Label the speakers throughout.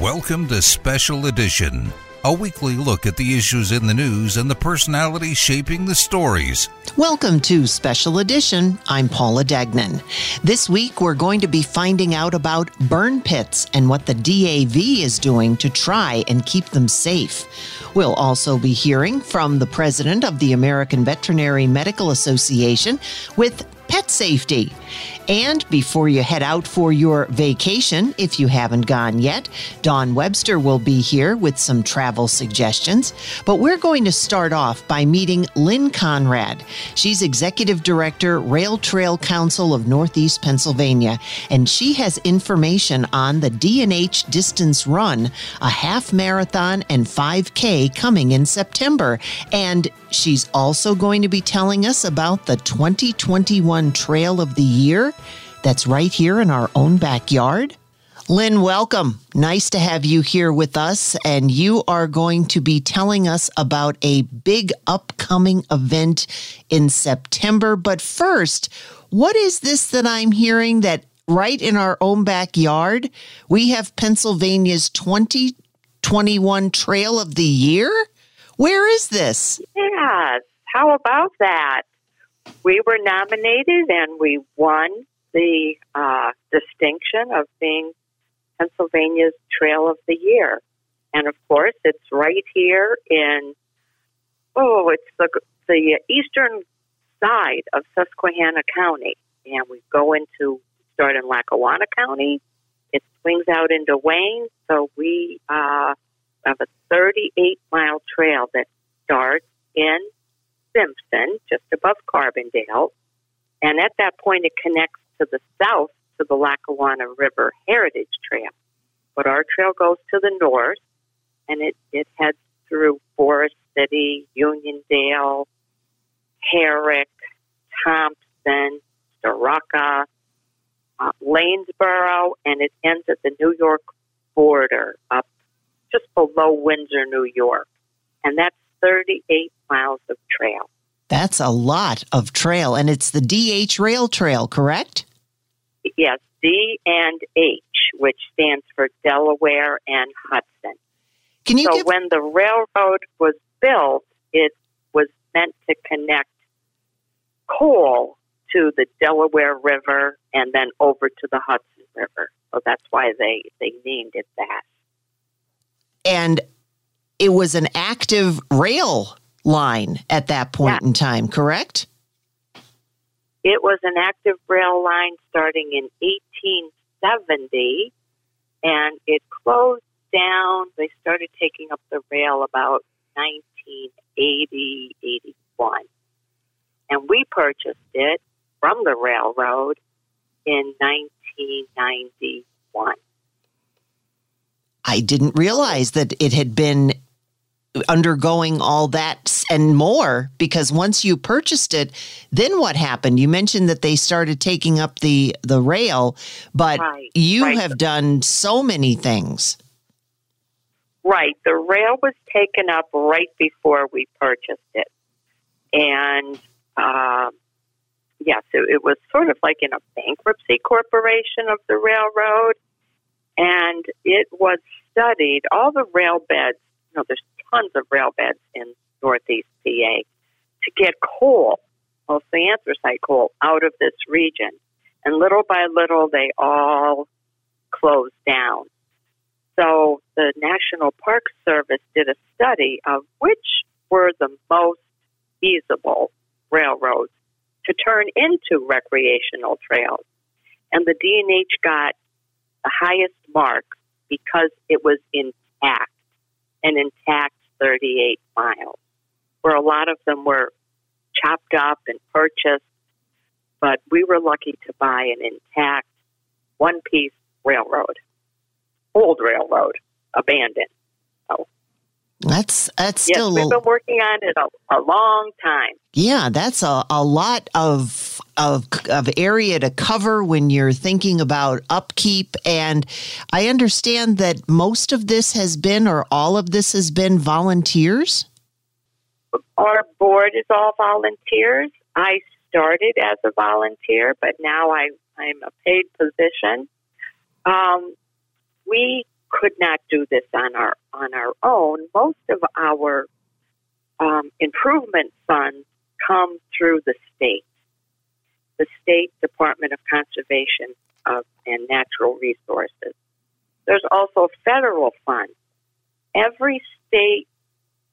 Speaker 1: Welcome to Special Edition, a weekly look at the issues in the news and the personalities shaping the stories.
Speaker 2: Welcome to Special Edition. I'm Paula Degnan. This week, we're going to be finding out about burn pits and what the DAV is doing to try and keep them safe. We'll also be hearing from the president of the American Veterinary Medical Association with pet safety. And before you head out for your vacation, if you haven't gone yet, Dawn Webster will be here with some travel suggestions. But we're going to start off by meeting Lynn Conrad. She's Executive Director, Rail Trail Council of Northeast Pennsylvania, and she has information on the D&H Distance Run, a half marathon and 5K coming in September. And she's also going to be telling us about the 2021 Trail of the Year that's right here in our own backyard. Lynn, welcome. Nice to have you here with us. And you are going to be telling us about a big upcoming event in September. But first, what is this that I'm hearing that right in our own backyard, we have Pennsylvania's 2021 Trail of the Year? Where is this?
Speaker 3: Yes. How about that? We were nominated and we won the uh, distinction of being Pennsylvania's Trail of the Year. And of course, it's right here in, oh, it's the, the eastern side of Susquehanna County. And we go into, start in Lackawanna County. It swings out into Wayne. So we uh, have a 38 mile trail that starts in Simpson, just above Carbondale. And at that point, it connects to the south to the Lackawanna River Heritage Trail. But our trail goes to the north and it, it heads through Forest City, Uniondale, Herrick, Thompson, Starrucca, uh, Lanesboro, and it ends at the New York border up just below Windsor, New York. And that's 38 miles of trail.
Speaker 2: That's a lot of trail, and it's the DH Rail Trail, correct?
Speaker 3: Yes, D and H, which stands for Delaware and Hudson.
Speaker 2: Can you
Speaker 3: so
Speaker 2: give-
Speaker 3: when the railroad was built, it was meant to connect coal to the Delaware River and then over to the Hudson River. So that's why they, they named it that.
Speaker 2: And it was an active rail line at that point
Speaker 3: Yeah.
Speaker 2: in time, correct?
Speaker 3: It was an active rail line starting in 1870, and it closed down. They started taking up the rail about 1980, 81. And we purchased it from the railroad in 1991.
Speaker 2: I didn't realize that it had been undergoing all that and more because once you purchased it then what happened you mentioned that they started taking up the the rail but
Speaker 3: Right,
Speaker 2: you
Speaker 3: right.
Speaker 2: have done so many things
Speaker 3: Right. The rail was taken up right before we purchased it. And um, yes, it, it was sort of like in a bankruptcy corporation of the railroad. And it was studied, all the rail beds, you know, there's tons of rail beds in Northeast PA, to get coal, mostly anthracite coal, out of this region. And little by little, they all closed down. So the National Park Service did a study of which were the most feasible railroads to turn into recreational trails. And the D&H got the highest mark because it was intact, an intact 38 miles, where a lot of them were chopped up and purchased, but we were lucky to buy an intact one piece railroad, old railroad, abandoned. So
Speaker 2: That's that's
Speaker 3: yes,
Speaker 2: still
Speaker 3: we've been working on it a, a long time.
Speaker 2: Yeah, that's a, a lot of of of area to cover when you're thinking about upkeep and I understand that most of this has been or all of this has been volunteers.
Speaker 3: Our board is all volunteers. I started as a volunteer, but now I, I'm a paid position. Um, we could not do this on our on our own. Most of our um, improvement funds come through the state, the state Department of Conservation of, and Natural Resources. There's also federal funds. Every state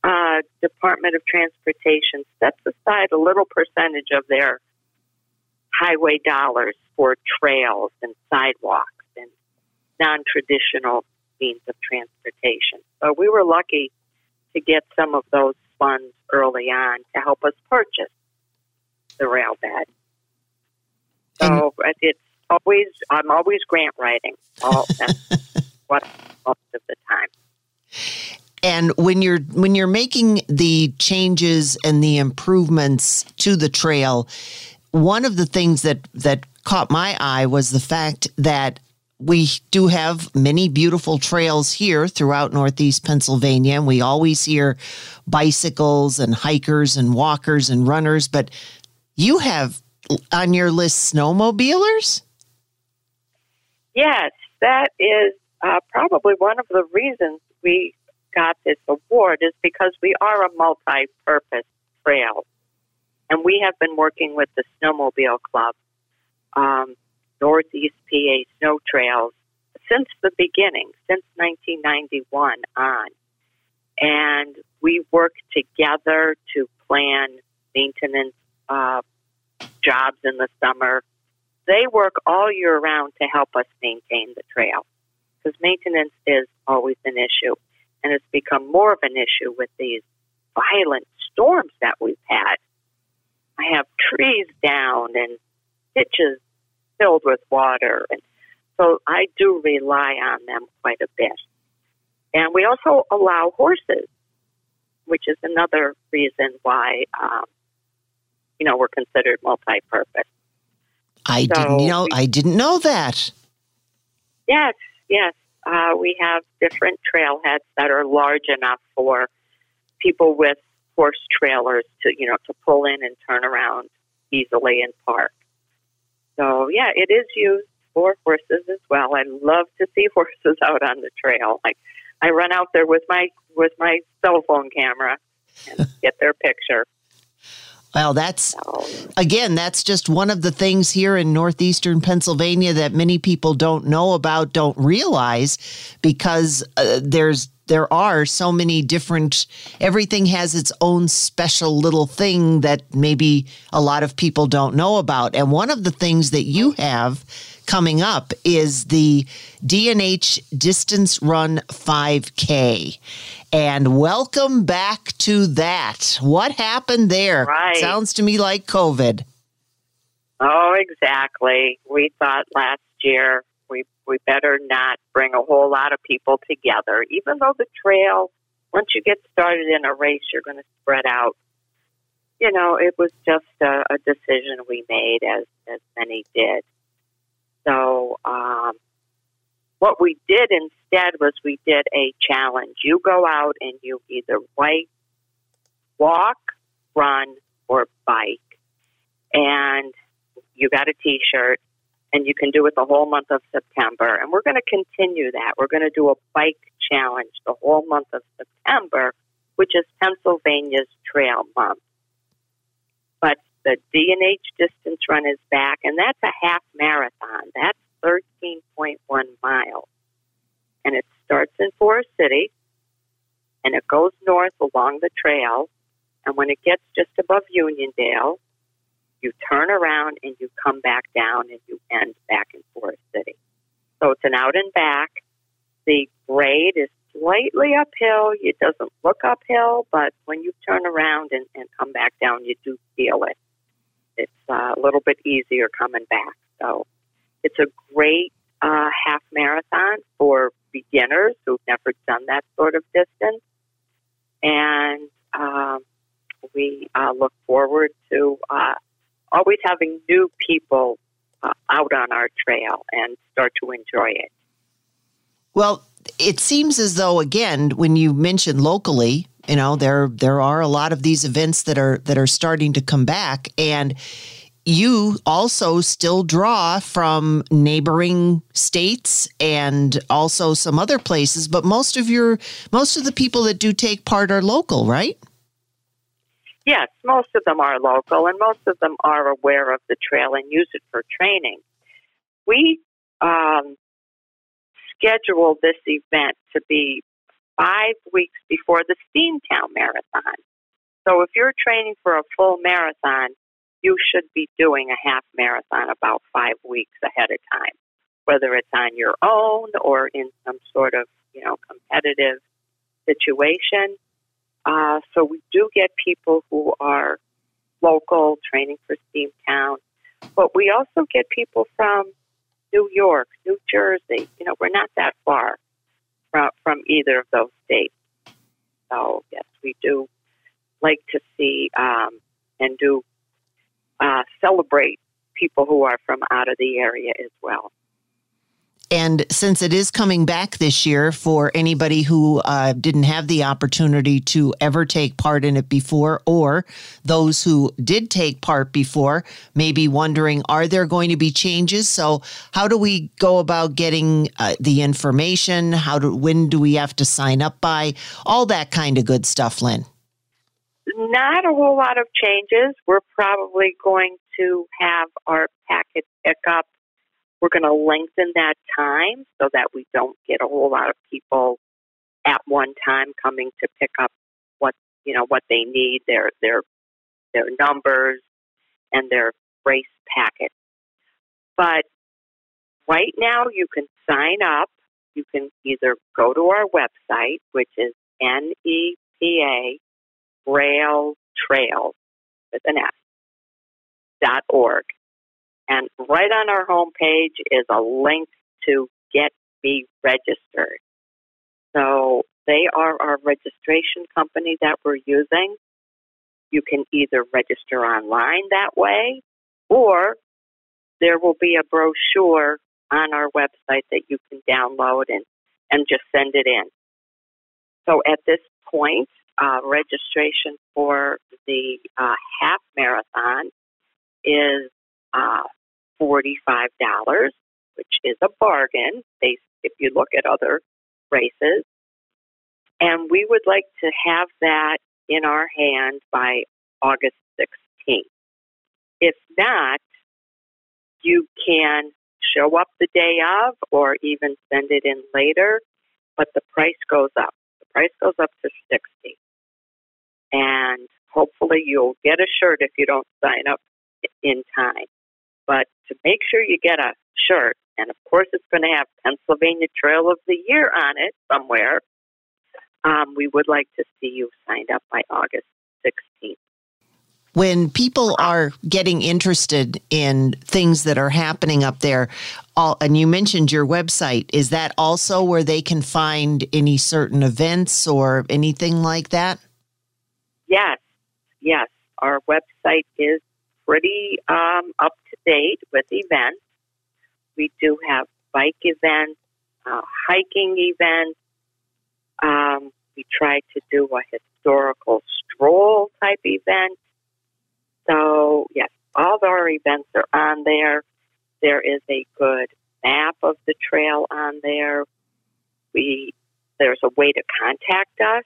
Speaker 3: uh, Department of Transportation sets aside a little percentage of their highway dollars for trails and sidewalks and non traditional means of transportation. So we were lucky to get some of those funds early on to help us purchase the rail bed. So it's always, I'm always grant writing. All, that's what most of the time.
Speaker 2: And when you're when you're making the changes and the improvements to the trail, one of the things that that caught my eye was the fact that we do have many beautiful trails here throughout Northeast Pennsylvania, and we always hear bicycles and hikers and walkers and runners, but you have on your list snowmobilers?
Speaker 3: Yes, that is uh, probably one of the reasons we got this award is because we are a multi-purpose trail, and we have been working with the Snowmobile Club, um, Northeast PA Snow Trails, since the beginning, since 1991 on, and we work together to plan maintenance uh, jobs in the summer. They work all year round to help us maintain the trail because maintenance is always an issue and it's become more of an issue with these violent storms that we've had. I have trees down and ditches filled with water, and so I do rely on them quite a bit. And we also allow horses, which is another reason why um, you know we're considered multi-purpose.
Speaker 2: I
Speaker 3: So
Speaker 2: didn't know
Speaker 3: we-
Speaker 2: I didn't know that.
Speaker 3: Yes, yes. Uh, we have different trailheads that are large enough for people with horse trailers to, you know, to pull in and turn around easily and park. So yeah, it is used for horses as well. I love to see horses out on the trail. Like I run out there with my with my cell phone camera and get their picture.
Speaker 2: Well, that's again, that's just one of the things here in northeastern Pennsylvania that many people don't know about, don't realize, because uh, there's there are so many different. Everything has its own special little thing that maybe a lot of people don't know about, and one of the things that you have coming up is the D&H Distance Run 5K. And welcome back to that. What happened there?
Speaker 3: Right.
Speaker 2: Sounds to me like COVID.
Speaker 3: Oh, exactly. We thought last year we better not bring a whole lot of people together, even though the trail. Once you get started in a race, you're going to spread out. You know, it was just a, a decision we made, as as many did. So, um, what we did instead was we did a challenge. You go out and you either white, walk, run, or bike, and you got a T-shirt, and you can do it the whole month of September. And we're going to continue that. We're going to do a bike challenge the whole month of September, which is Pennsylvania's Trail Month. But the D&H distance run is back, and that's a half marathon. That's 13.1 miles. And it's starts in Forest City and it goes north along the trail. And when it gets just above Uniondale, you turn around and you come back down and you end back in Forest City. So it's an out and back. The grade is slightly uphill. It doesn't look uphill, but when you turn around and, and come back down, you do feel it. It's uh, a little bit easier coming back. So it's a great uh, half marathon for beginners who've never done that sort of distance. And um, we uh, look forward to uh, always having new people uh, out on our trail and start to enjoy it.
Speaker 2: Well, it seems as though again, when you mention locally, you know, there there are a lot of these events that are that are starting to come back and you also still draw from neighboring states and also some other places, but most of your most of the people that do take part are local, right?
Speaker 3: Yes, most of them are local, and most of them are aware of the trail and use it for training. We um, scheduled this event to be five weeks before the Steamtown Marathon. So if you're training for a full marathon, you should be doing a half marathon about five weeks ahead of time, whether it's on your own or in some sort of you know competitive situation. Uh, so we do get people who are local training for Steamtown, but we also get people from New York, New Jersey. You know, we're not that far from, from either of those states. So yes, we do like to see um, and do uh, celebrate people who are from out of the area as well.
Speaker 2: And since it is coming back this year for anybody who uh, didn't have the opportunity to ever take part in it before, or those who did take part before, maybe wondering, are there going to be changes? So, how do we go about getting uh, the information? How do when do we have to sign up by? All that kind of good stuff, Lynn.
Speaker 3: Not a whole lot of changes. We're probably going to have our packet pickup we're going to lengthen that time so that we don't get a whole lot of people at one time coming to pick up what you know what they need their their their numbers and their race packet. But right now you can sign up. You can either go to our website, which is NEPA Rail Trail with an S dot org. And right on our homepage is a link to get me registered. So they are our registration company that we're using. You can either register online that way or there will be a brochure on our website that you can download and, and just send it in. So at this point, uh, registration for the uh, half marathon is uh, $45, which is a bargain if you look at other races. And we would like to have that in our hand by August 16th. If not, you can show up the day of or even send it in later, but the price goes up. The price goes up to 60 And hopefully you'll get a shirt if you don't sign up in time. But to make sure you get a shirt, and of course it's going to have Pennsylvania Trail of the Year on it somewhere, um, we would like to see you signed up by August 16th.
Speaker 2: When people are getting interested in things that are happening up there, all, and you mentioned your website, is that also where they can find any certain events or anything like that?
Speaker 3: Yes, yes. Our website is pretty um, up date with events. We do have bike events, uh, hiking events. Um, we try to do a historical stroll type event. So, yes, all of our events are on there. There is a good map of the trail on there. We there's a way to contact us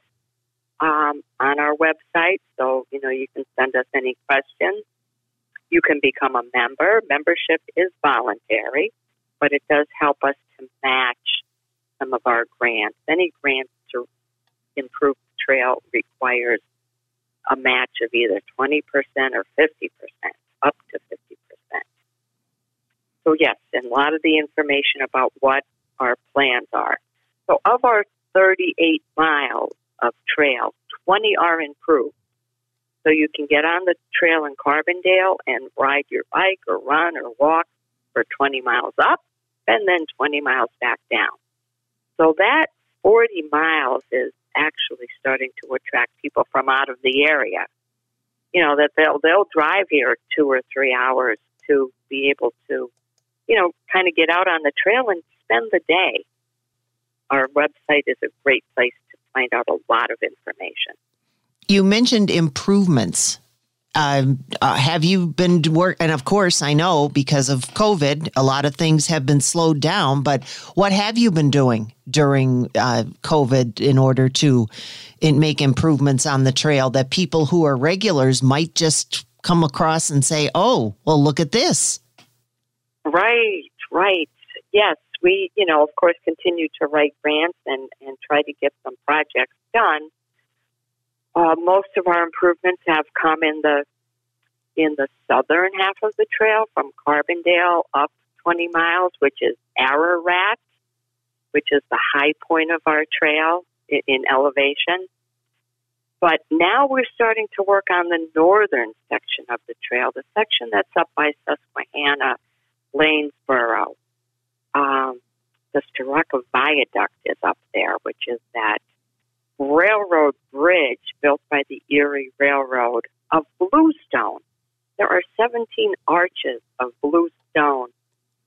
Speaker 3: um, on our website, so you know you can send us any questions. You can become a member. Membership is voluntary, but it does help us to match some of our grants. Any grant to improve the trail requires a match of either 20% or 50%, up to 50%. So, yes, and a lot of the information about what our plans are. So, of our 38 miles of trail, 20 are improved. So, you can get on the trail in Carbondale and ride your bike or run or walk for 20 miles up and then 20 miles back down. So, that 40 miles is actually starting to attract people from out of the area. You know that they'll they'll drive here two or three hours to be able to, you know, kind of get out on the trail and spend the day. Our website is a great place to find out a lot of information.
Speaker 2: You mentioned improvements um, uh, have you been work? And of course, I know because of COVID, a lot of things have been slowed down. But what have you been doing during uh, COVID in order to in, make improvements on the trail that people who are regulars might just come across and say, "Oh, well, look at this."
Speaker 3: Right, right. Yes, we, you know, of course, continue to write grants and and try to get some projects done. Uh, most of our improvements have come in the in the southern half of the trail from Carbondale up 20 miles, which is Ararat, which is the high point of our trail in, in elevation. But now we're starting to work on the northern section of the trail, the section that's up by Susquehanna, Lanesboro. Um, the Starrucca Viaduct is up there, which is that railroad bridge built by the Erie Railroad of bluestone. There are 17 arches of bluestone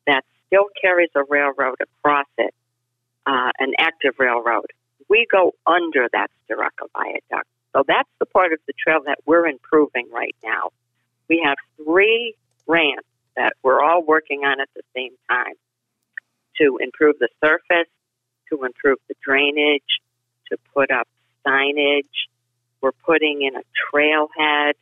Speaker 3: that still carries a railroad across it, uh, an active railroad. We go under that Starrucca Viaduct. So that's the part of the trail that we're improving right now. We have three ramps that we're all working on at the same time to improve the surface, to improve the drainage, to put up signage. We're putting in a trailhead.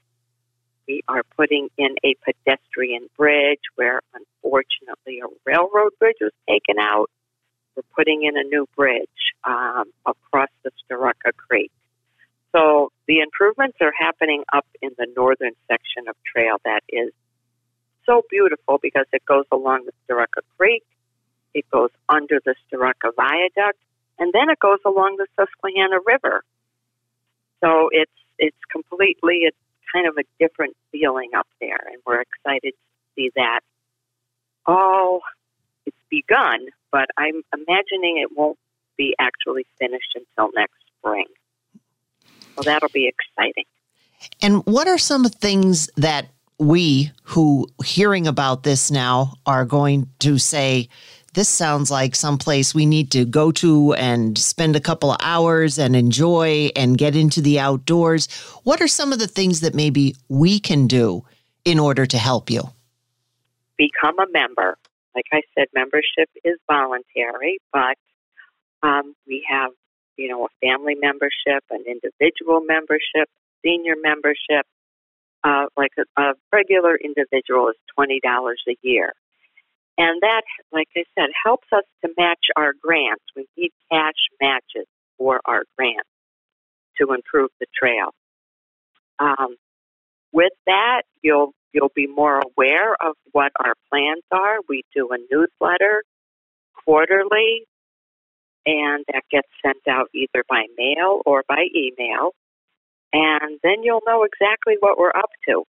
Speaker 3: We are putting in a pedestrian bridge where unfortunately a railroad bridge was taken out. We're putting in a new bridge um, across the Starrucca Creek. So the improvements are happening up in the northern section of trail that is so beautiful because it goes along the Starrucca Creek, it goes under the Starrucca Viaduct, and then it goes along the Susquehanna River. So it's it's completely it's kind of a different feeling up there, and we're excited to see that. All it's begun, but I'm imagining it won't be actually finished until next spring. So that'll be exciting.
Speaker 2: And what are some things that we who hearing about this now are going to say this sounds like someplace we need to go to and spend a couple of hours and enjoy and get into the outdoors. What are some of the things that maybe we can do in order to help you?
Speaker 3: Become a member. Like I said, membership is voluntary, but um, we have, you know, a family membership, an individual membership, senior membership. Uh, like a, a regular individual is twenty dollars a year. And that, like I said, helps us to match our grants. We need cash matches for our grants to improve the trail. Um, with that, you'll you'll be more aware of what our plans are. We do a newsletter quarterly, and that gets sent out either by mail or by email. And then you'll know exactly what we're up to.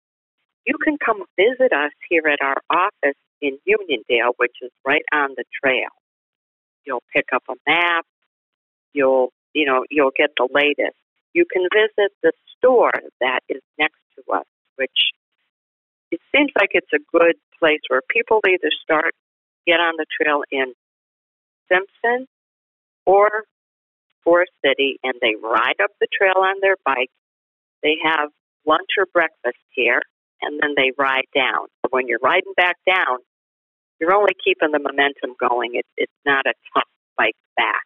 Speaker 3: You can come visit us here at our office in Uniondale, which is right on the trail. You'll pick up a map. You'll, you know, you'll get the latest. You can visit the store that is next to us, which it seems like it's a good place where people either start, get on the trail in Simpson or Forest City and they ride up the trail on their bike. They have lunch or breakfast here and then they ride down. When you're riding back down, you're only keeping the momentum going. It's it's not a tough bike back.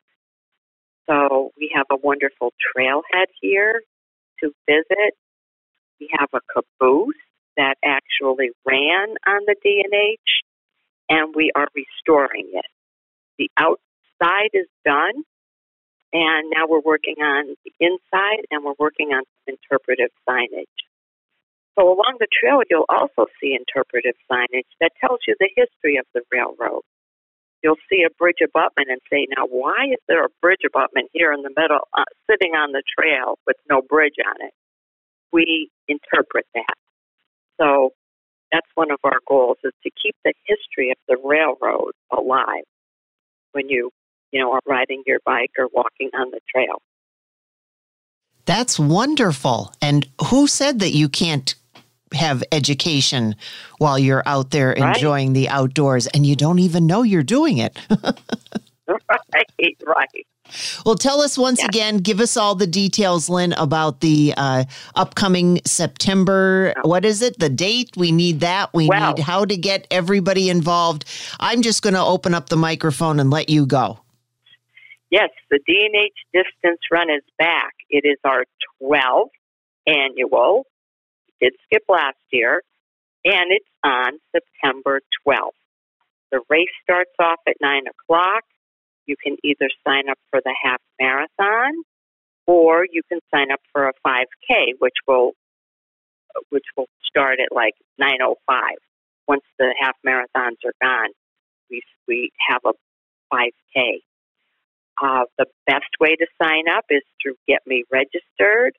Speaker 3: So we have a wonderful trailhead here to visit. We have a caboose that actually ran on the D&H, and we are restoring it. The outside is done, and now we're working on the inside, and we're working on some interpretive signage. So along the trail, you'll also see interpretive signage that tells you the history of the railroad. You'll see a bridge abutment and say, now why is there a bridge abutment here in the middle, uh, sitting on the trail with no bridge on it? We interpret that. So that's one of our goals is to keep the history of the railroad alive when you, you know, are riding your bike or walking on the trail.
Speaker 2: That's wonderful. And who said that you can't have education while you're out there
Speaker 3: Right.
Speaker 2: enjoying the outdoors and you don't even know you're doing it?
Speaker 3: right, right.
Speaker 2: well, tell us once
Speaker 3: Yeah.
Speaker 2: again, give us all the details, Lynn, about the uh, upcoming September. What is it? The date? We need that. We need how to get everybody involved. I'm just going to open up the microphone and let you go.
Speaker 3: Yes, the D&H distance run is back. It is our 12th annual. Did skip last year, and it's on September 12th. The race starts off at 9 o'clock. You can either sign up for the half marathon or you can sign up for a 5K, which will which will start at like 9:05. Once the half marathons are gone, we we have a 5K. Uh, the best way to sign up is through Get Me Registered,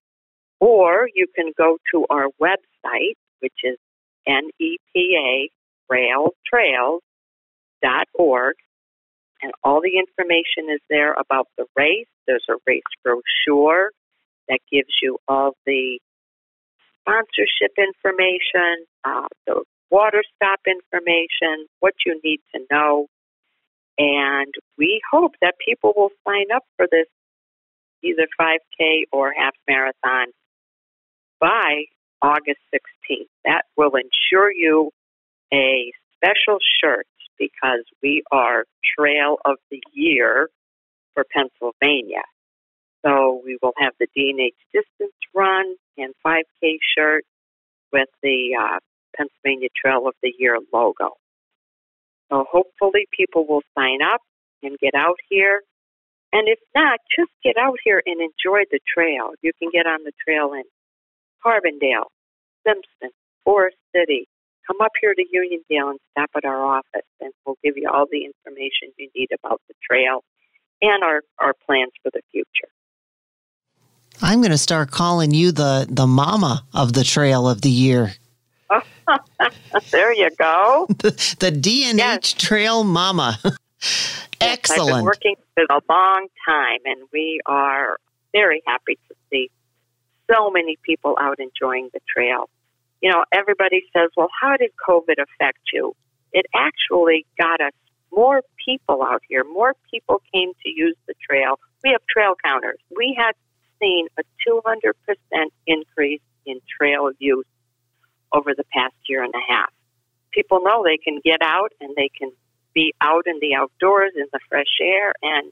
Speaker 3: or you can go to our website, which is E nepa.railtrails.org, and all the information is there about the race. There's a race brochure that gives you all the sponsorship information, uh, the water stop information, what you need to know. And we hope that people will sign up for this either 5K or half marathon by August 16th. That will ensure you a special shirt because we are Trail of the Year for Pennsylvania. So we will have the D&H distance run and 5K shirt with the uh, Pennsylvania Trail of the Year logo. So hopefully people will sign up and get out here. And if not, just get out here and enjoy the trail. You can get on the trail in Carbondale, Simpson, Forest City. Come up here to Uniondale and stop at our office, and we'll give you all the information you need about the trail and our, our plans for the future.
Speaker 2: I'm going to start calling you the the mama of the trail of the year.
Speaker 3: there you go.
Speaker 2: The, the D&H
Speaker 3: Yes.
Speaker 2: Trail Mama. Excellent.
Speaker 3: I've been working for a long time, and we are very happy to so many people out enjoying the trail. You know, everybody says, well, how did COVID affect you? It actually got us more people out here. More people came to use the trail. We have trail counters. We had seen a 200% increase in trail use over the past year and a half. People know they can get out and they can be out in the outdoors in the fresh air and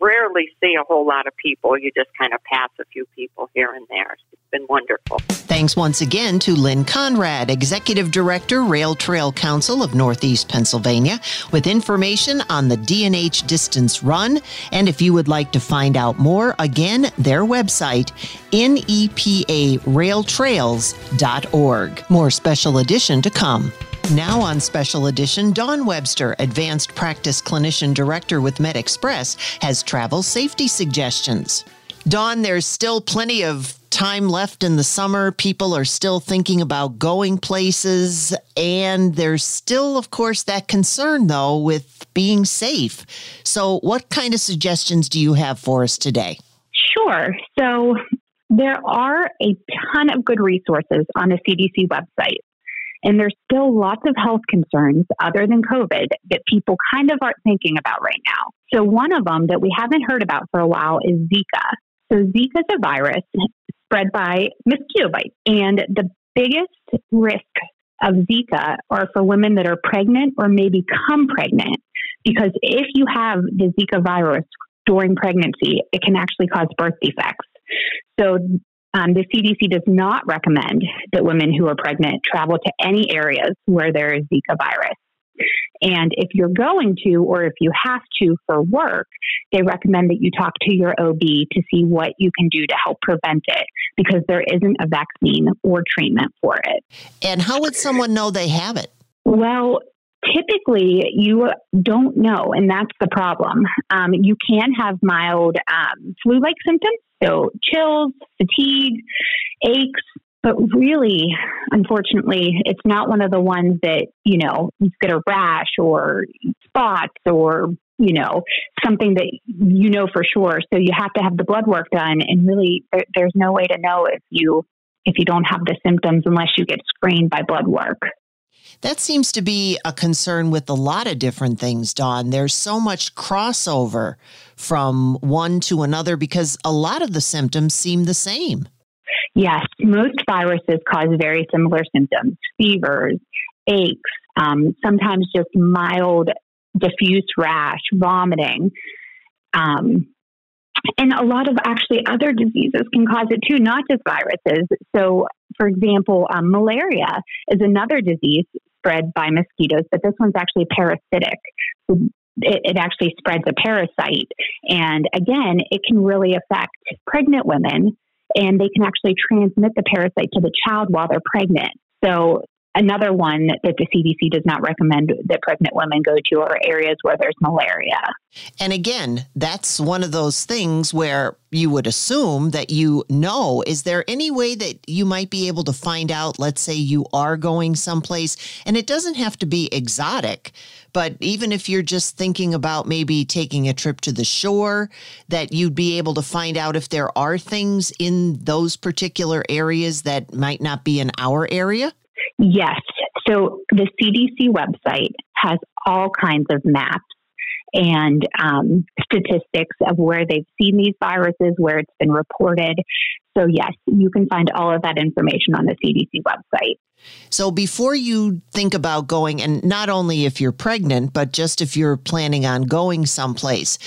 Speaker 3: rarely see a whole lot of people. You just kind of pass a few people here and there. It's been wonderful.
Speaker 2: Thanks once again to Lynn Conrad, Executive Director, Rail Trail Council of Northeast Pennsylvania, with information on the D&H Distance Run. And if you would like to find out more, again, their website, nepa.railtrails.org. More special edition to come. Now on Special Edition, Dawn Webster, Advanced Practice Clinician Director with MedExpress, has travel safety suggestions. Dawn, there's still plenty of time left in the summer. People are still thinking about going places. And there's still, of course, that concern, though, with being safe. So, what kind of suggestions do you have for us today?
Speaker 4: Sure. So there are a ton of good resources on the CDC website. And there's still lots of health concerns other than COVID that people kind of aren't thinking about right now. So one of them that we haven't heard about for a while is Zika. So Zika is a virus spread by mosquito bites. And the biggest risk of Zika are for women that are pregnant or may become pregnant. Because if you have the Zika virus during pregnancy, it can actually cause birth defects. So um, the CDC does not recommend that women who are pregnant travel to any areas where there is Zika virus. And if you're going to, or if you have to for work, they recommend that you talk to your OB to see what you can do to help prevent it because there isn't a vaccine or treatment for it.
Speaker 2: And how would someone know they have it?
Speaker 4: Well, typically you don't know, and that's the problem. Um, you can have mild um, flu like symptoms, so chills, fatigue, aches, but really, unfortunately, it's not one of the ones that, you know, you get a rash or spots or, you know, something that you know for sure. So you have to have the blood work done. And really, there, there's no way to know if you if you don't have the symptoms unless you get screened by blood work.
Speaker 2: That seems to be a concern with a lot of different things, Dawn. There's so much crossover from one to another because a lot of the symptoms seem the same.
Speaker 4: Yes, most viruses cause very similar symptoms fevers, aches, um, sometimes just mild diffuse rash, vomiting. Um, and a lot of actually other diseases can cause it too, not just viruses. So, for example, um, malaria is another disease spread by mosquitoes, but this one's actually parasitic. It, it, actually spreads a parasite. And again, it can really affect pregnant women and they can actually transmit the parasite to the child while they're pregnant. So Another one that the CDC does not recommend that pregnant women go to are areas where there's malaria.
Speaker 2: And again, that's one of those things where you would assume that you know. Is there any way that you might be able to find out? Let's say you are going someplace, and it doesn't have to be exotic, but even if you're just thinking about maybe taking a trip to the shore, that you'd be able to find out if there are things in those particular areas that might not be in our area?
Speaker 4: Yes. So the CDC website has all kinds of maps and um, statistics of where they've seen these viruses, where it's been reported. So, yes, you can find all of that information on the CDC website.
Speaker 2: So, before you think about going, and not only if you're pregnant, but just if you're planning on going someplace,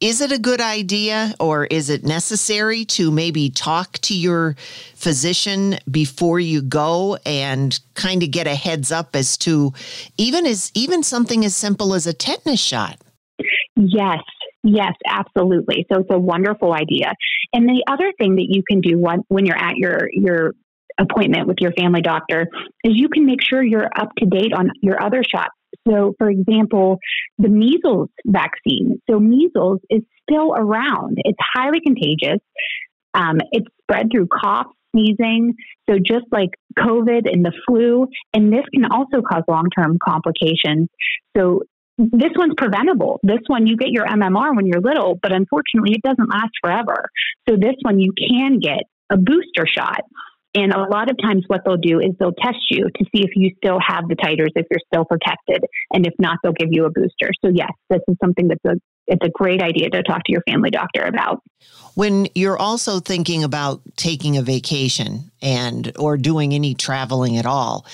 Speaker 2: is it a good idea or is it necessary to maybe talk to your physician before you go and kind of get a heads up as to even as even something as simple as a tetanus shot?
Speaker 4: Yes, Yes, absolutely. So it's a wonderful idea. And the other thing that you can do when, you're at your your appointment with your family doctor is you can make sure you're up to date on your other shots so, for example, the measles vaccine. So, measles is still around. It's highly contagious. Um, it's spread through cough, sneezing. So, just like COVID and the flu, and this can also cause long term complications. So, this one's preventable. This one, you get your MMR when you're little, but unfortunately, it doesn't last forever. So, this one, you can get a booster shot. And a lot of times, what they'll do is they'll test you to see if you still have the titers, if you're still protected, and if not, they'll give you a booster. So yes, this is something that's a it's a great idea to talk to your family doctor about.
Speaker 2: When you're also thinking about taking a vacation and or doing any traveling at all,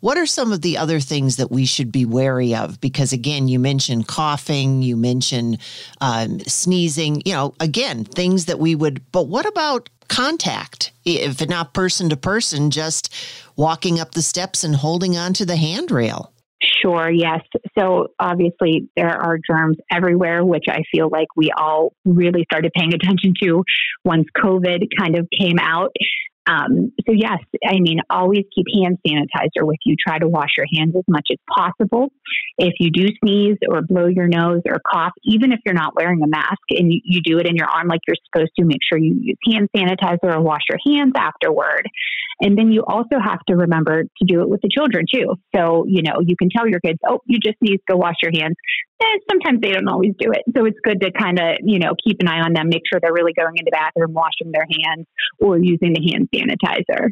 Speaker 2: what are some of the other things that we should be wary of? Because again, you mentioned coughing, you mentioned um, sneezing. You know, again, things that we would. But what about contact? If not person to person, just walking up the steps and holding onto the handrail.
Speaker 4: Sure, yes. So obviously, there are germs everywhere, which I feel like we all really started paying attention to once COVID kind of came out. Um, so yes, I mean, always keep hand sanitizer with you. Try to wash your hands as much as possible. If you do sneeze or blow your nose or cough, even if you're not wearing a mask and you, you do it in your arm like you're supposed to, make sure you use hand sanitizer or wash your hands afterward. And then you also have to remember to do it with the children too. So, you know, you can tell your kids, oh, you just need to go wash your hands. And sometimes they don't always do it. So it's good to kind of, you know, keep an eye on them, make sure they're really going in the bathroom, washing their hands or using the hand sanitizer.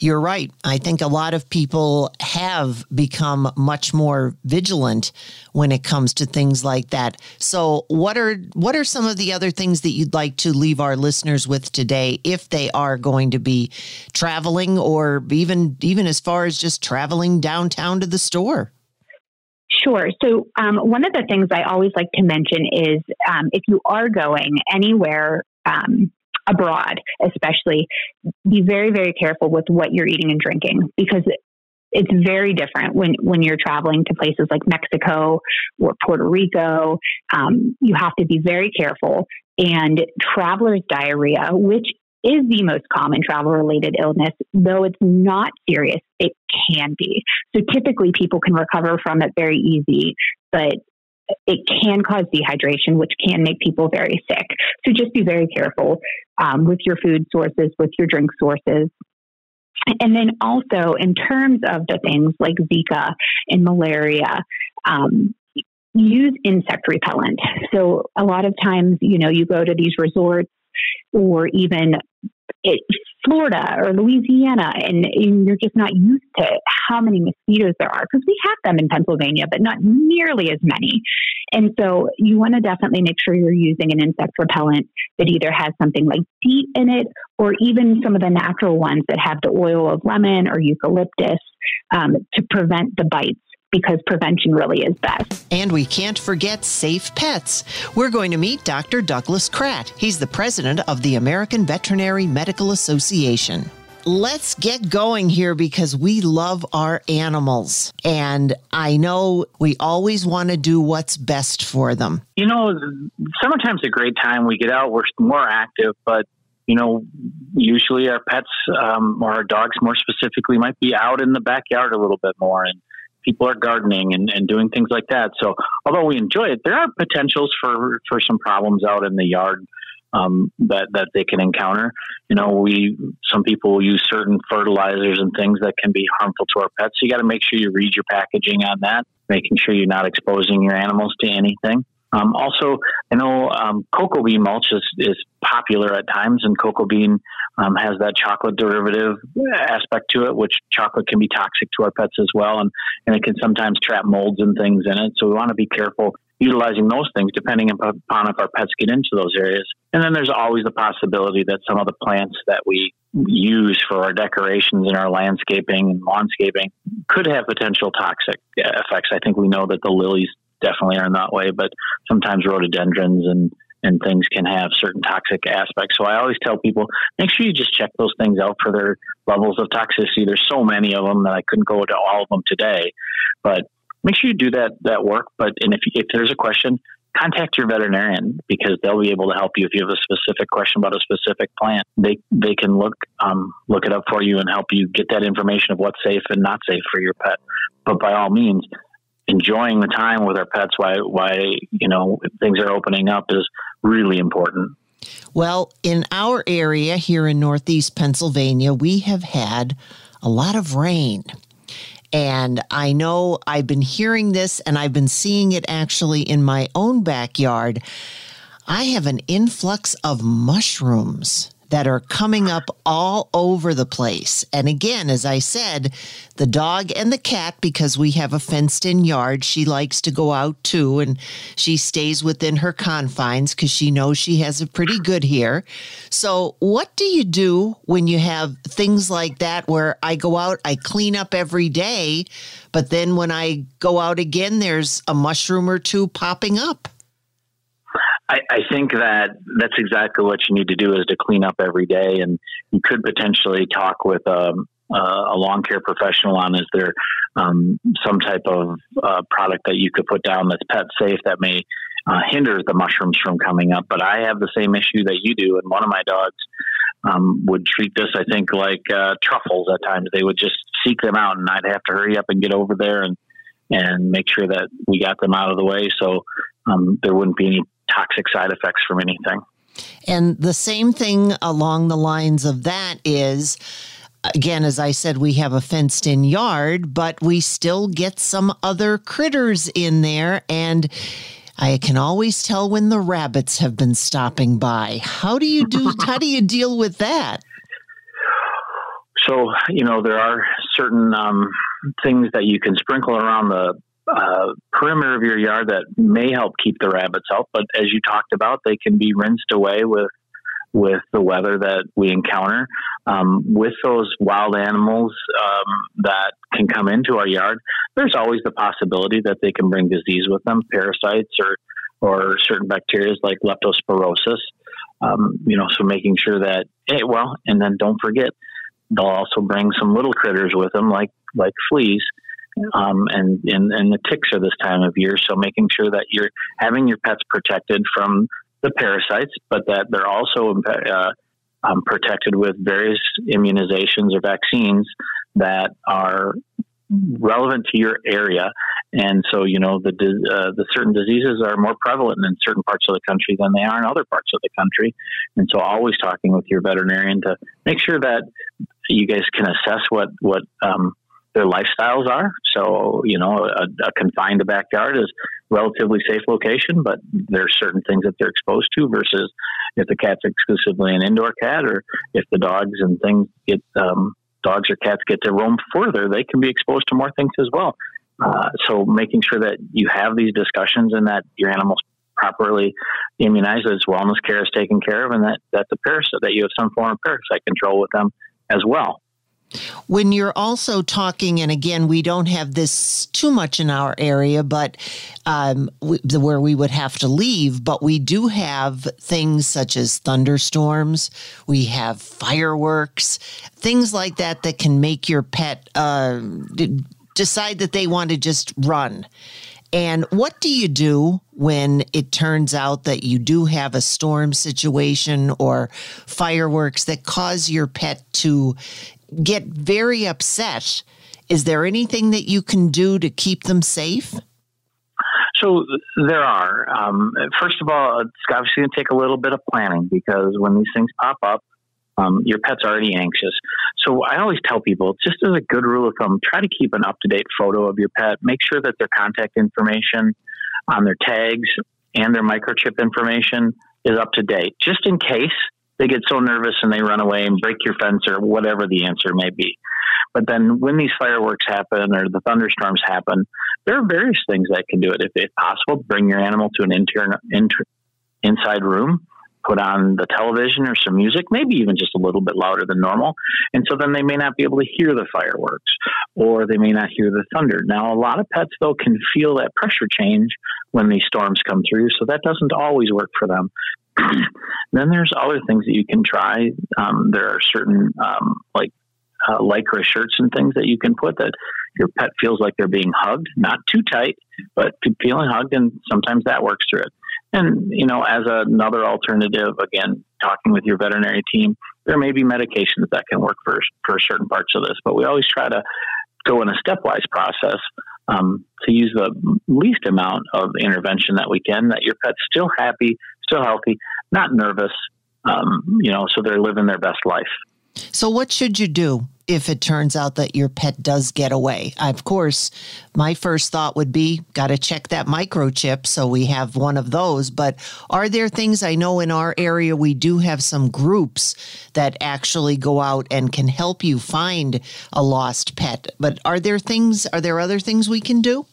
Speaker 2: You're right. I think a lot of people have become much more vigilant when it comes to things like that. So, what are what are some of the other things that you'd like to leave our listeners with today if they are going to be traveling or even even as far as just traveling downtown to the store?
Speaker 4: Sure. So, um, one of the things I always like to mention is um, if you are going anywhere um, abroad, especially, be very, very careful with what you're eating and drinking because it's very different when, when you're traveling to places like Mexico or Puerto Rico. Um, you have to be very careful. And traveler's diarrhea, which is the most common travel related illness, though it's not serious, it can be. So typically people can recover from it very easy, but it can cause dehydration, which can make people very sick. So just be very careful um, with your food sources, with your drink sources. And then also, in terms of the things like Zika and malaria, um, use insect repellent. So, a lot of times, you know, you go to these resorts or even it, Florida or Louisiana, and, and, you're just not used to how many mosquitoes there are because we have them in Pennsylvania, but not nearly as many. And so you want to definitely make sure you're using an insect repellent that either has something like DEET in it or even some of the natural ones that have the oil of lemon or eucalyptus um, to prevent the bites because prevention really is best.
Speaker 2: And we can't forget safe pets. We're going to meet Dr. Douglas Kratt. He's the president of the American Veterinary Medical Association. Let's get going here because we love our animals. And I know we always want to do what's best for them.
Speaker 5: You know, summertime's a great time. We get out, we're more active, but you know, usually our pets um, or our dogs more specifically might be out in the backyard a little bit more. And people are gardening and, and doing things like that. So although we enjoy it, there are potentials for, for some problems out in the yard um, that that they can encounter. You know, we some people use certain fertilizers and things that can be harmful to our pets. So you got to make sure you read your packaging on that, making sure you're not exposing your animals to anything. Um, also, I know um, cocoa bean mulch is, is popular at times, and cocoa bean um, has that chocolate derivative aspect to it, which chocolate can be toxic to our pets as well, and, and it can sometimes trap molds and things in it. So we want to be careful utilizing those things depending upon if our pets get into those areas. And then there's always the possibility that some of the plants that we use for our decorations and our landscaping and lawnscaping could have potential toxic effects. I think we know that the lilies definitely are in that way, but sometimes rhododendrons and and things can have certain toxic aspects. So I always tell people, make sure you just check those things out for their levels of toxicity. There's so many of them that I couldn't go to all of them today, but make sure you do that that work. But and if if there's a question, contact your veterinarian because they'll be able to help you if you have a specific question about a specific plant. They they can look um, look it up for you and help you get that information of what's safe and not safe for your pet. But by all means, enjoying the time with our pets why why you know things are opening up is really important.
Speaker 2: Well, in our area here in Northeast Pennsylvania, we have had a lot of rain. And I know I've been hearing this and I've been seeing it actually in my own backyard. I have an influx of mushrooms that are coming up all over the place. And again, as I said, the dog and the cat, because we have a fenced in yard, she likes to go out too, and she stays within her confines because she knows she has it pretty good here. So, what do you do when you have things like that where I go out, I clean up every day, but then when I go out again, there's a mushroom or two popping up?
Speaker 5: I, I think that that's exactly what you need to do is to clean up every day, and you could potentially talk with um, uh, a lawn care professional on is there um, some type of uh, product that you could put down that's pet safe that may uh, hinder the mushrooms from coming up. But I have the same issue that you do, and one of my dogs um, would treat this, I think, like uh, truffles at times. They would just seek them out, and I'd have to hurry up and get over there and and make sure that we got them out of the way so um, there wouldn't be any toxic side effects from anything.
Speaker 2: And the same thing along the lines of that is again, as I said, we have a fenced in yard, but we still get some other critters in there. And I can always tell when the rabbits have been stopping by. How do you do how do you deal with that?
Speaker 5: So, you know, there are certain um, things that you can sprinkle around the uh, perimeter of your yard that may help keep the rabbits out. But as you talked about, they can be rinsed away with with the weather that we encounter. Um, with those wild animals um, that can come into our yard, there's always the possibility that they can bring disease with them, parasites or or certain bacteria like leptospirosis. Um, you know, so making sure that hey, well, and then don't forget they'll also bring some little critters with them like like fleas. Um, and, and and the ticks are this time of year, so making sure that you're having your pets protected from the parasites, but that they're also uh, um, protected with various immunizations or vaccines that are relevant to your area. And so, you know, the uh, the certain diseases are more prevalent in certain parts of the country than they are in other parts of the country. And so, always talking with your veterinarian to make sure that you guys can assess what what um, their lifestyles are. So, you know, a, a confined backyard is relatively safe location, but there are certain things that they're exposed to versus if the cat's exclusively an indoor cat or if the dogs and things get um, dogs or cats get to roam further, they can be exposed to more things as well. Uh, so making sure that you have these discussions and that your animal's properly immunized, its wellness care is taken care of, and that, that the parasite that you have some form of parasite control with them as well.
Speaker 2: When you're also talking, and again, we don't have this too much in our area, but um, where we would have to leave, but we do have things such as thunderstorms, we have fireworks, things like that that can make your pet uh, decide that they want to just run. And what do you do when it turns out that you do have a storm situation or fireworks that cause your pet to get very upset, is there anything that you can do to keep them safe?
Speaker 5: So there are. Um, first of all, it's obviously going to take a little bit of planning because when these things pop up, um, your pet's already anxious. So I always tell people, just as a good rule of thumb, try to keep an up to date photo of your pet. Make sure that their contact information on their tags and their microchip information is up to date, just in case they get so nervous and they run away and break your fence or whatever the answer may be. But then when these fireworks happen or the thunderstorms happen, there are various things that can do it. If it's possible, bring your animal to an intern, inter, inside room, put on the television or some music, maybe even just a little bit louder than normal. And so then they may not be able to hear the fireworks or they may not hear the thunder. Now, a lot of pets, though, can feel that pressure change when these storms come through. So that doesn't always work for them. then there's other things that you can try. Um, there are certain um, like uh, lycra shirts and things that you can put that your pet feels like they're being hugged, not too tight, but feeling hugged, and sometimes that works through it. And you know, as another alternative, again, talking with your veterinary team, there may be medications that can work for for certain parts of this, but we always try to go in a stepwise process um, to use the least amount of intervention that we can, that your pet's still happy, still healthy, not nervous, um, you know, so they're living their best life.
Speaker 2: So, what should you do if it turns out that your pet does get away? Of course, my first thought would be got to check that microchip so we have one of those. But are there things I know in our area we do have some groups that actually go out and can help you find a lost pet? But are there things, are there other things we can do?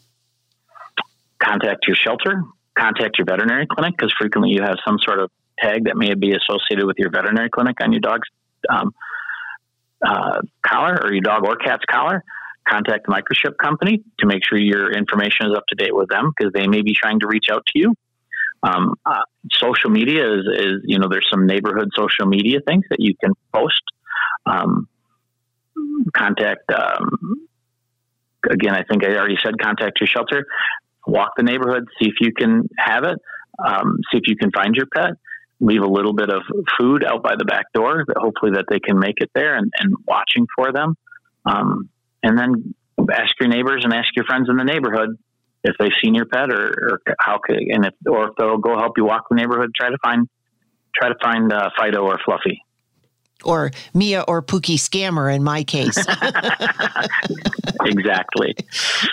Speaker 5: Contact your shelter, contact your veterinary clinic because frequently you have some sort of tag that may be associated with your veterinary clinic on your dog's um, uh, collar or your dog or cat's collar. Contact the microchip company to make sure your information is up to date with them because they may be trying to reach out to you. Um, uh, social media is, is, you know, there's some neighborhood social media things that you can post. Um, contact, um, again, I think I already said contact your shelter walk the neighborhood, see if you can have it, um, see if you can find your pet. Leave a little bit of food out by the back door, hopefully that they can make it there, and, and watching for them. Um, and then ask your neighbors and ask your friends in the neighborhood if they've seen your pet or, or how could, and if or if they'll go help you walk the neighborhood. Try to find try to find uh, Fido or Fluffy
Speaker 2: or Mia or Pookie scammer in my case.
Speaker 5: exactly.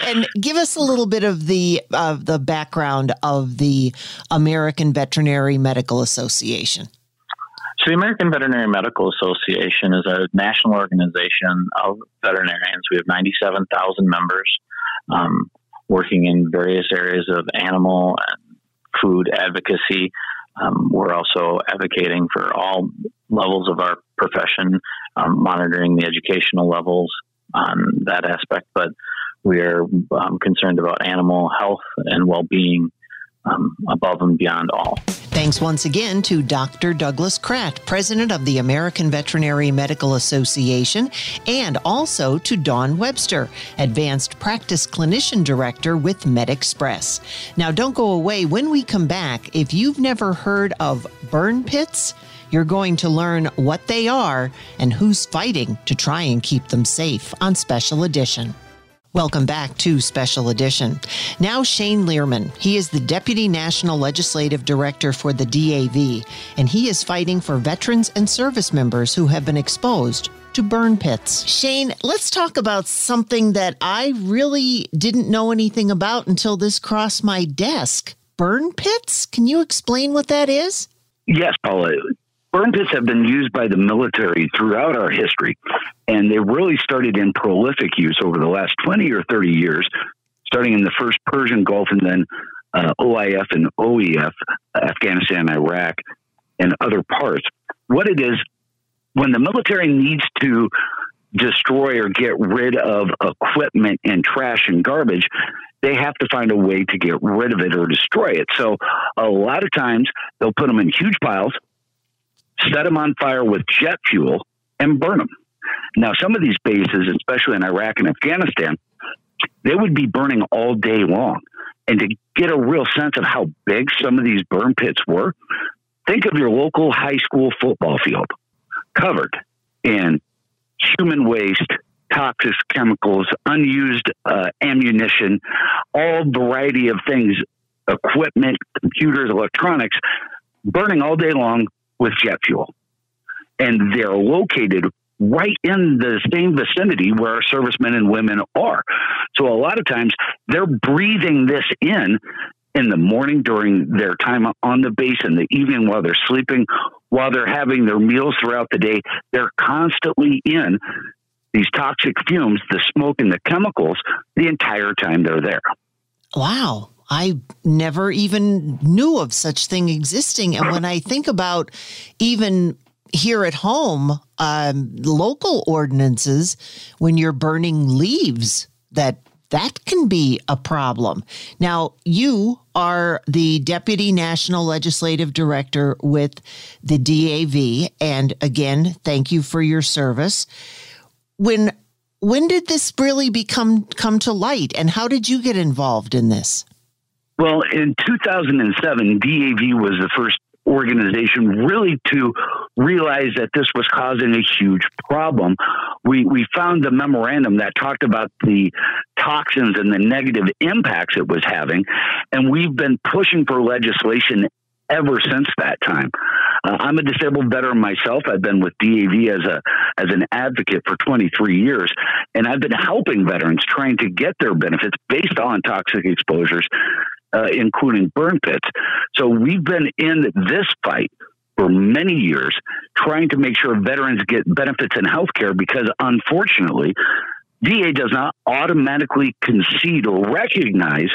Speaker 2: And give us a little bit of the of the background of the American Veterinary Medical Association.
Speaker 5: So the American Veterinary Medical Association is a national organization of veterinarians. We have 97,000 members um, working in various areas of animal and food advocacy. Um, we're also advocating for all levels of our profession, um, monitoring the educational levels on that aspect, but we are um, concerned about animal health and well being um, above and beyond all.
Speaker 2: Thanks once again to Dr. Douglas Kratt, President of the American Veterinary Medical Association, and also to Dawn Webster, Advanced Practice Clinician Director with MedExpress. Now, don't go away. When we come back, if you've never heard of burn pits, you're going to learn what they are and who's fighting to try and keep them safe on Special Edition. Welcome back to Special Edition. Now, Shane Liermann. He is the Deputy National Legislative Director for the DAV, and he is fighting for veterans and service members who have been exposed to burn pits. Shane, let's talk about something that I really didn't know anything about until this crossed my desk. Burn pits? Can you explain what that is?
Speaker 6: Yes, Paula. Burn pits have been used by the military throughout our history, and they really started in prolific use over the last 20 or 30 years, starting in the first Persian Gulf and then uh, OIF and OEF, Afghanistan, Iraq, and other parts. What it is, when the military needs to destroy or get rid of equipment and trash and garbage, they have to find a way to get rid of it or destroy it. So a lot of times they'll put them in huge piles set them on fire with jet fuel, and burn them. Now, some of these bases, especially in Iraq and Afghanistan, they would be burning all day long. And to get a real sense of how big some of these burn pits were, think of your local high school football field covered in human waste, toxic chemicals, unused uh, ammunition, all variety of things, equipment, computers, electronics, burning all day long with jet fuel. And they're located right in the same vicinity where our servicemen and women are. So a lot of times they're breathing this in in the morning during their time on the base, in the evening while they're sleeping, while they're having their meals throughout the day. They're constantly in these toxic fumes, the smoke and the chemicals, the entire time they're there.
Speaker 2: Wow. I never even knew of such thing existing. And when I think about even here at home, um, local ordinances, when you're burning leaves, that that can be a problem. Now, you are the Deputy National Legislative Director with the DAV. And again, thank you for your service. When when did this really become come to light and how did you get involved in this?
Speaker 6: Well, in 2007, DAV was the first organization really to realize that this was causing a huge problem. We we found the memorandum that talked about the toxins and the negative impacts it was having, and we've been pushing for legislation ever since that time. Uh, I'm a disabled veteran myself. I've been with DAV as a as an advocate for 23 years, and I've been helping veterans trying to get their benefits based on toxic exposures uh, including burn pits. So we've been in this fight for many years trying to make sure veterans get benefits in health care because unfortunately, VA does not automatically concede or recognize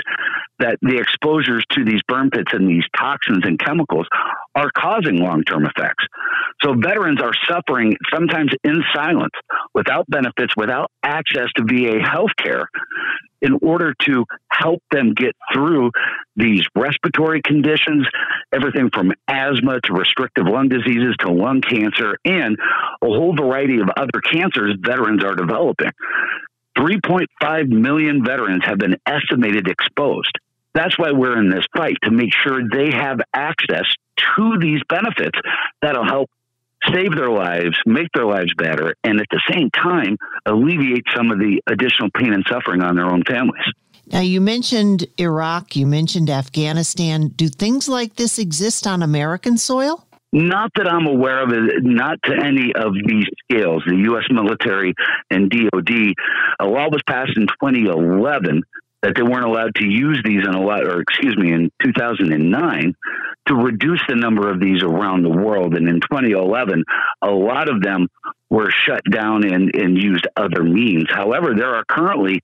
Speaker 6: that the exposures to these burn pits and these toxins and chemicals are causing long term effects. So veterans are suffering sometimes in silence, without benefits, without access to VA health care in order to help them get through these respiratory conditions, everything from asthma to restrictive lung diseases to lung cancer, and a whole variety of other cancers veterans are developing. 3.5 million veterans have been estimated exposed. That's why we're in this fight to make sure they have access to these benefits that'll help save their lives, make their lives better, and at the same time alleviate some of the additional pain and suffering on their own families.
Speaker 2: Now, you mentioned Iraq, you mentioned Afghanistan. Do things like this exist on American soil?
Speaker 6: Not that I'm aware of it, not to any of these scales. The U.S. military and DOD, a law was passed in 2011 that they weren't allowed to use these in a lot, or excuse me, in 2009 to reduce the number of these around the world. And in 2011, a lot of them were shut down and, and used other means. However, there are currently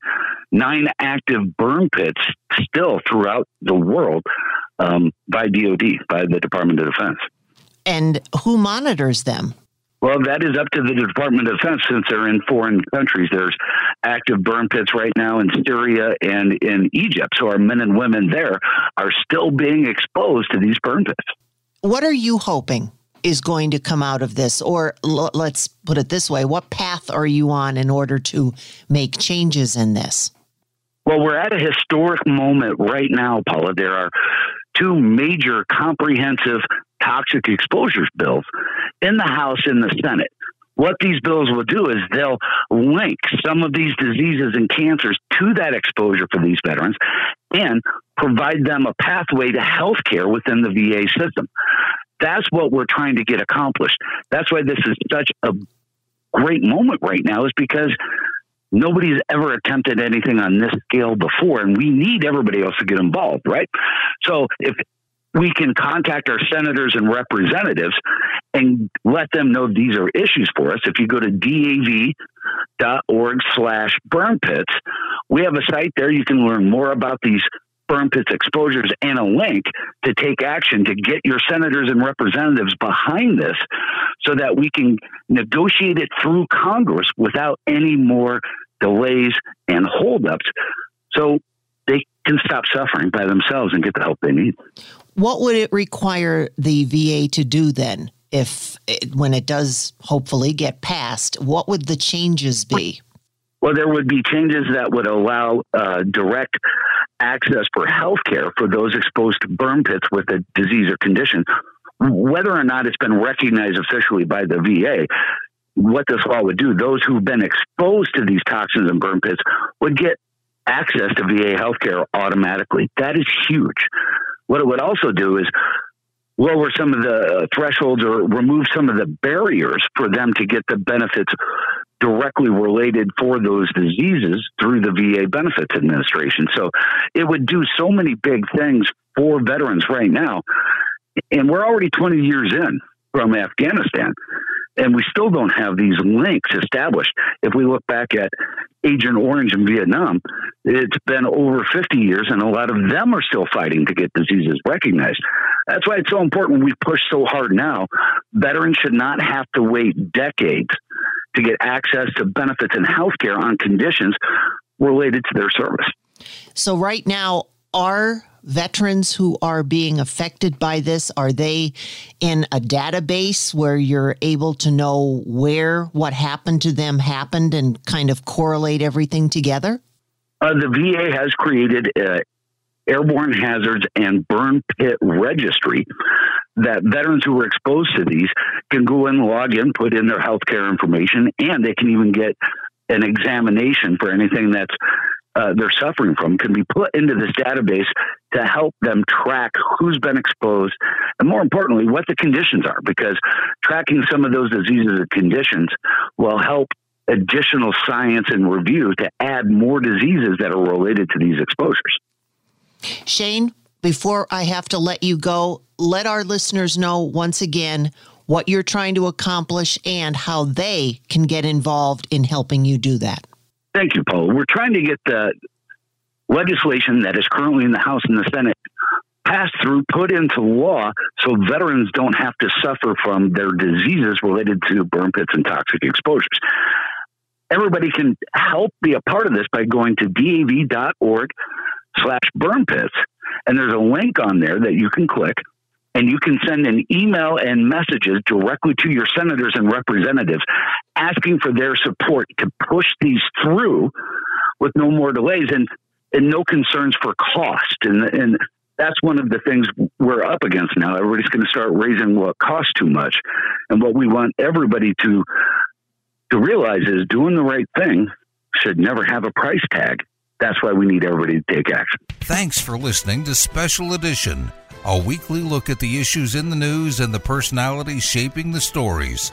Speaker 6: nine active burn pits still throughout the world um, by DOD, by the Department of Defense.
Speaker 2: And who monitors them?
Speaker 6: Well, that is up to the Department of Defense since they're in foreign countries. There's active burn pits right now in Syria and in Egypt. So our men and women there are still being exposed to these burn pits.
Speaker 2: What are you hoping is going to come out of this? Or l- let's put it this way what path are you on in order to make changes in this?
Speaker 6: Well, we're at a historic moment right now, Paula. There are two major comprehensive toxic exposures bills in the House and the Senate. What these bills will do is they'll link some of these diseases and cancers to that exposure for these veterans and provide them a pathway to health care within the VA system. That's what we're trying to get accomplished. That's why this is such a great moment right now, is because nobody's ever attempted anything on this scale before, and we need everybody else to get involved, right? So if we can contact our senators and representatives and let them know these are issues for us. If you go to dav.org slash burn pits, we have a site there. You can learn more about these burn pits exposures and a link to take action to get your senators and representatives behind this so that we can negotiate it through Congress without any more delays and holdups so they can stop suffering by themselves and get the help they need.
Speaker 2: What would it require the VA to do then? If it, when it does hopefully get passed, what would the changes be?
Speaker 6: Well, there would be changes that would allow uh, direct access for health care for those exposed to burn pits with a disease or condition. Whether or not it's been recognized officially by the VA, what this law would do, those who've been exposed to these toxins and burn pits would get access to VA healthcare automatically. That is huge. What it would also do is lower some of the uh, thresholds or remove some of the barriers for them to get the benefits directly related for those diseases through the VA Benefits Administration. So it would do so many big things for veterans right now. And we're already 20 years in from Afghanistan, and we still don't have these links established. If we look back at Agent Orange in Vietnam, it's been over 50 years, and a lot of them are still fighting to get diseases recognized. That's why it's so important we push so hard now. Veterans should not have to wait decades to get access to benefits and health care on conditions related to their service.
Speaker 2: So, right now, are veterans who are being affected by this? Are they in a database where you're able to know where what happened to them happened and kind of correlate everything together?
Speaker 6: Uh, the va has created a airborne hazards and burn pit registry that veterans who were exposed to these can go in, log in, put in their healthcare information, and they can even get an examination for anything that's uh, they're suffering from can be put into this database to help them track who's been exposed and more importantly what the conditions are because tracking some of those diseases and conditions will help additional science and review to add more diseases that are related to these exposures
Speaker 2: shane before i have to let you go let our listeners know once again what you're trying to accomplish and how they can get involved in helping you do that.
Speaker 6: Thank you, Paul. We're trying to get the legislation that is currently in the House and the Senate passed through, put into law, so veterans don't have to suffer from their diseases related to burn pits and toxic exposures. Everybody can help be a part of this by going to dav.org slash burn pits. And there's a link on there that you can click and you can send an email and messages directly to your senators and representatives asking for their support to push these through with no more delays and, and no concerns for cost. And, and that's one of the things we're up against now. Everybody's going to start raising what costs too much. And what we want everybody to to realize is doing the right thing should never have a price tag. That's why we need everybody to take action.
Speaker 1: Thanks for listening to Special Edition a weekly look at the issues in the news and the personalities shaping the stories.